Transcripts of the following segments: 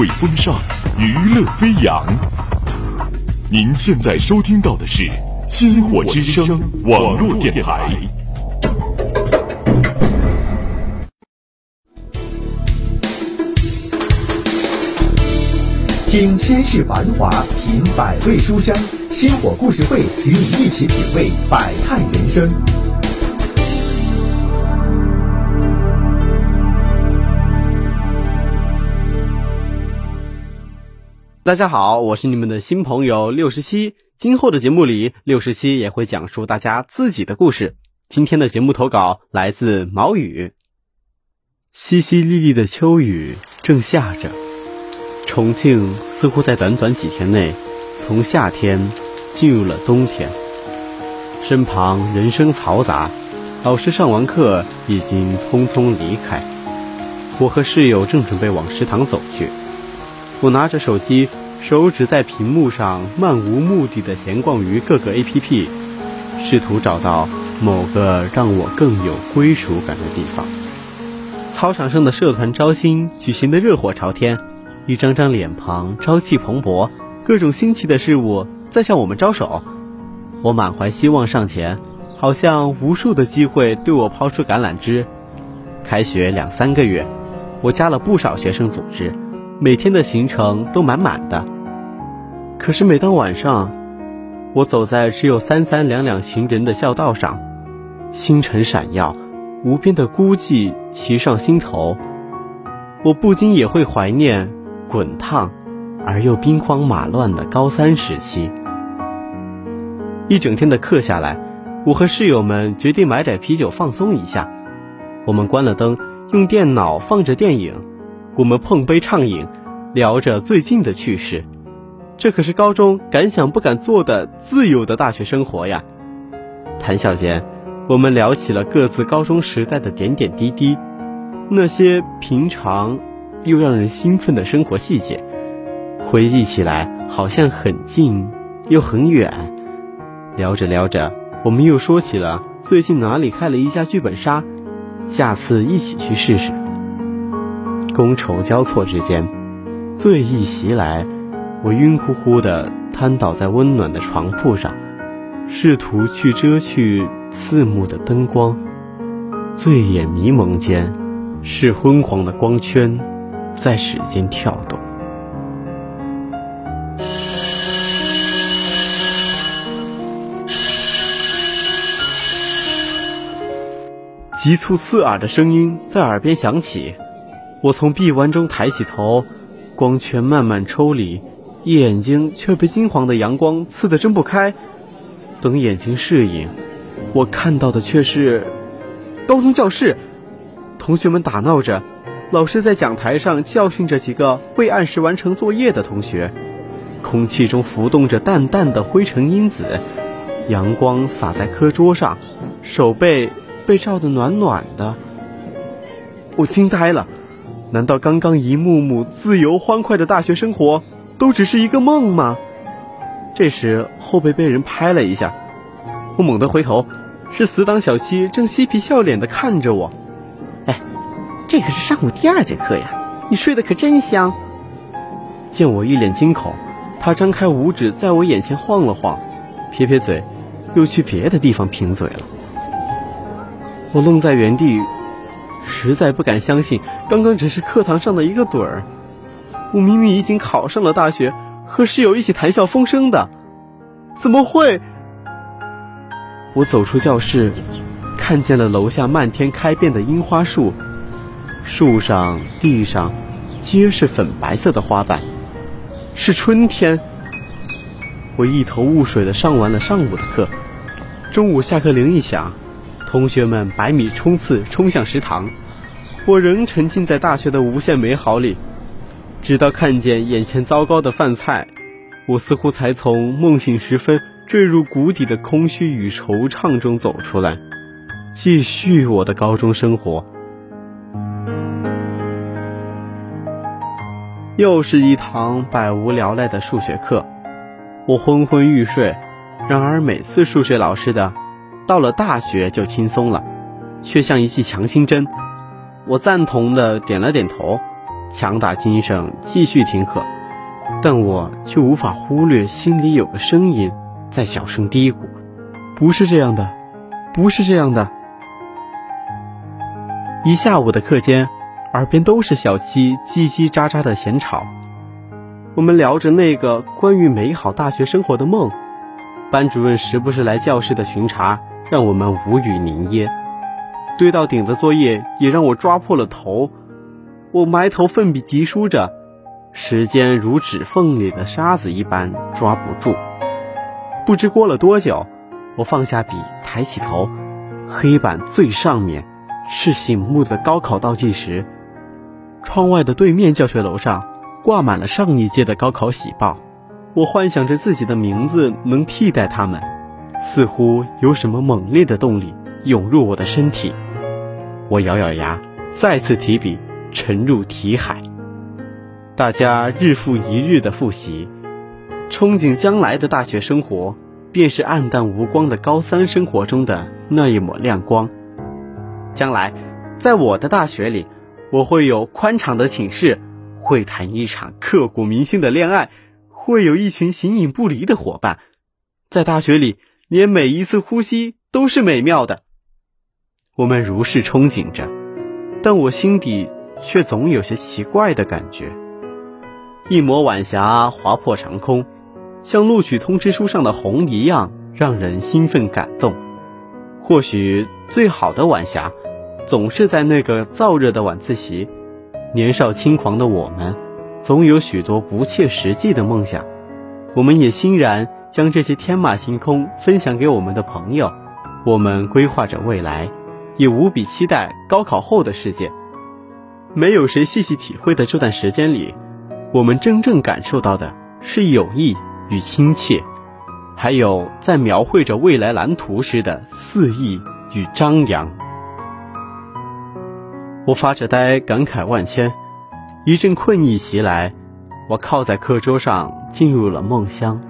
会风尚，娱乐飞扬。您现在收听到的是《星火之声》网络电台。听千世繁华，品百味书香。星火故事会与你一起品味百态人生。大家好，我是你们的新朋友六十七。今后的节目里，六十七也会讲述大家自己的故事。今天的节目投稿来自毛雨。淅淅沥沥的秋雨正下着。重庆似乎在短短几天内，从夏天进入了冬天。身旁人声嘈杂，老师上完课已经匆匆离开。我和室友正准备往食堂走去，我拿着手机，手指在屏幕上漫无目的的闲逛于各个 APP，试图找到某个让我更有归属感的地方。操场上的社团招新举行的热火朝天。一张张脸庞朝气蓬勃，各种新奇的事物在向我们招手。我满怀希望上前，好像无数的机会对我抛出橄榄枝。开学两三个月，我加了不少学生组织，每天的行程都满满的。可是每当晚上，我走在只有三三两两行人的校道上，星辰闪耀，无边的孤寂袭上心头，我不禁也会怀念。滚烫而又兵荒马乱的高三时期，一整天的课下来，我和室友们决定买点啤酒放松一下。我们关了灯，用电脑放着电影，我们碰杯畅饮，聊着最近的趣事。这可是高中敢想不敢做的自由的大学生活呀！谈笑间，我们聊起了各自高中时代的点点滴滴，那些平常。又让人兴奋的生活细节，回忆起来好像很近又很远。聊着聊着，我们又说起了最近哪里开了一家剧本杀，下次一起去试试。觥筹交错之间，醉意袭来，我晕乎乎的瘫倒在温暖的床铺上，试图去遮去刺目的灯光。醉眼迷蒙间，是昏黄的光圈。在使劲跳动，急促刺耳的声音在耳边响起。我从臂弯中抬起头，光圈慢慢抽离，眼睛却被金黄的阳光刺得睁不开。等眼睛适应，我看到的却是高中教室，同学们打闹着。老师在讲台上教训着几个未按时完成作业的同学，空气中浮动着淡淡的灰尘因子，阳光洒在课桌上，手背被照得暖暖的。我惊呆了，难道刚刚一幕幕自由欢快的大学生活都只是一个梦吗？这时后背被人拍了一下，我猛地回头，是死党小七正嬉皮笑脸地看着我。哎这可是上午第二节课呀，你睡得可真香。见我一脸惊恐，他张开五指在我眼前晃了晃，撇撇嘴，又去别的地方贫嘴了。我愣在原地，实在不敢相信，刚刚只是课堂上的一个盹儿，我明明已经考上了大学，和室友一起谈笑风生的，怎么会？我走出教室，看见了楼下漫天开遍的樱花树。树上、地上，皆是粉白色的花瓣，是春天。我一头雾水的上完了上午的课，中午下课铃一响，同学们百米冲刺冲向食堂，我仍沉浸在大学的无限美好里，直到看见眼前糟糕的饭菜，我似乎才从梦醒时分坠入谷底的空虚与惆怅中走出来，继续我的高中生活。又是一堂百无聊赖的数学课，我昏昏欲睡。然而每次数学老师的，到了大学就轻松了，却像一剂强心针。我赞同的点了点头，强打精神继续听课，但我却无法忽略心里有个声音在小声嘀咕：“不是这样的，不是这样的。”一下午的课间，耳边都是小七叽叽喳喳的闲吵。我们聊着那个关于美好大学生活的梦，班主任时不时来教室的巡查，让我们无语凝噎。堆到顶的作业也让我抓破了头，我埋头奋笔疾书着，时间如指缝里的沙子一般抓不住。不知过了多久，我放下笔，抬起头，黑板最上面。是醒目的高考倒计时，窗外的对面教学楼上挂满了上一届的高考喜报。我幻想着自己的名字能替代他们，似乎有什么猛烈的动力涌入我的身体。我咬咬牙，再次提笔，沉入题海。大家日复一日的复习，憧憬将来的大学生活，便是暗淡无光的高三生活中的那一抹亮光。将来，在我的大学里，我会有宽敞的寝室，会谈一场刻骨铭心的恋爱，会有一群形影不离的伙伴。在大学里，连每一次呼吸都是美妙的。我们如是憧憬着，但我心底却总有些奇怪的感觉。一抹晚霞划破长空，像录取通知书上的红一样，让人兴奋感动。或许最好的晚霞。总是在那个燥热的晚自习，年少轻狂的我们，总有许多不切实际的梦想。我们也欣然将这些天马行空分享给我们的朋友。我们规划着未来，也无比期待高考后的世界。没有谁细细体会的这段时间里，我们真正感受到的是友谊与亲切，还有在描绘着未来蓝图时的肆意与张扬。我发着呆，感慨万千，一阵困意袭来，我靠在课桌上，进入了梦乡。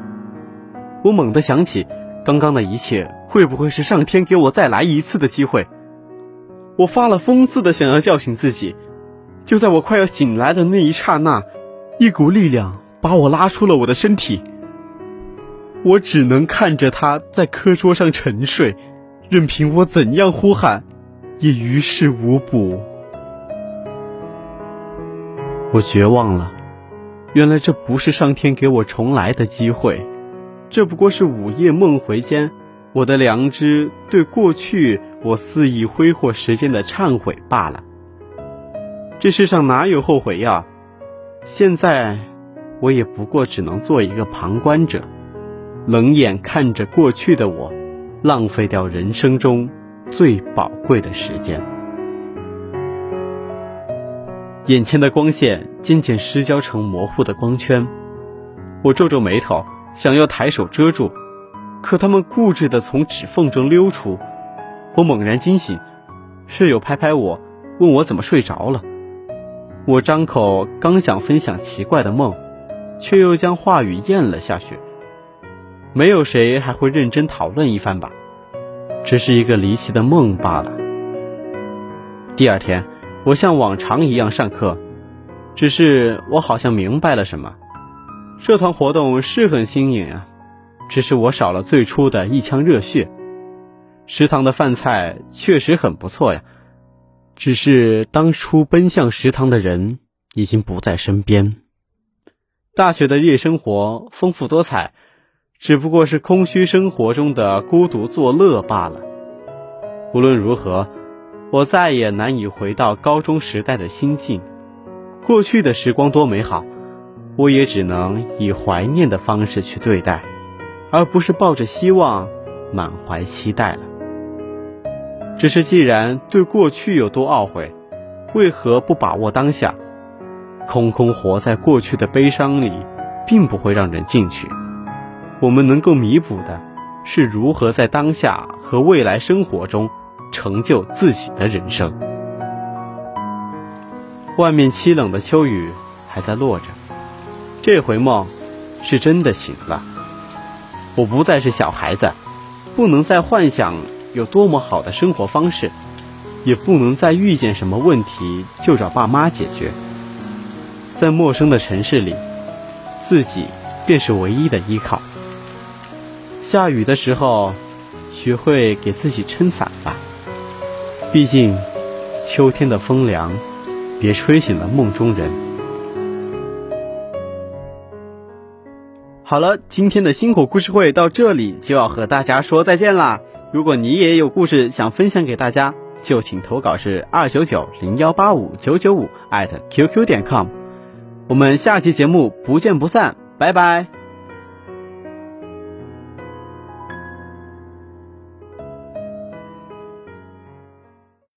我猛地想起，刚刚的一切会不会是上天给我再来一次的机会？我发了疯似的想要叫醒自己，就在我快要醒来的那一刹那，一股力量把我拉出了我的身体。我只能看着他在课桌上沉睡，任凭我怎样呼喊，也于事无补。我绝望了，原来这不是上天给我重来的机会，这不过是午夜梦回间，我的良知对过去我肆意挥霍时间的忏悔罢了。这世上哪有后悔药？现在，我也不过只能做一个旁观者，冷眼看着过去的我，浪费掉人生中最宝贵的时间。眼前的光线渐渐失焦成模糊的光圈，我皱皱眉头，想要抬手遮住，可他们固执地从指缝中溜出。我猛然惊醒，室友拍拍我，问我怎么睡着了。我张口刚想分享奇怪的梦，却又将话语咽了下去。没有谁还会认真讨论一番吧，只是一个离奇的梦罢了。第二天。我像往常一样上课，只是我好像明白了什么。社团活动是很新颖啊，只是我少了最初的一腔热血。食堂的饭菜确实很不错呀，只是当初奔向食堂的人已经不在身边。大学的夜生活丰富多彩，只不过是空虚生活中的孤独作乐罢了。无论如何。我再也难以回到高中时代的心境，过去的时光多美好，我也只能以怀念的方式去对待，而不是抱着希望、满怀期待了。只是既然对过去有多懊悔，为何不把握当下？空空活在过去的悲伤里，并不会让人进去。我们能够弥补的，是如何在当下和未来生活中。成就自己的人生。外面凄冷的秋雨还在落着，这回梦是真的醒了。我不再是小孩子，不能再幻想有多么好的生活方式，也不能再遇见什么问题就找爸妈解决。在陌生的城市里，自己便是唯一的依靠。下雨的时候，学会给自己撑伞吧。毕竟，秋天的风凉，别吹醒了梦中人。好了，今天的星火故事会到这里就要和大家说再见啦。如果你也有故事想分享给大家，就请投稿至二九九零幺八五九九五艾特 qq 点 com。我们下期节目不见不散，拜拜。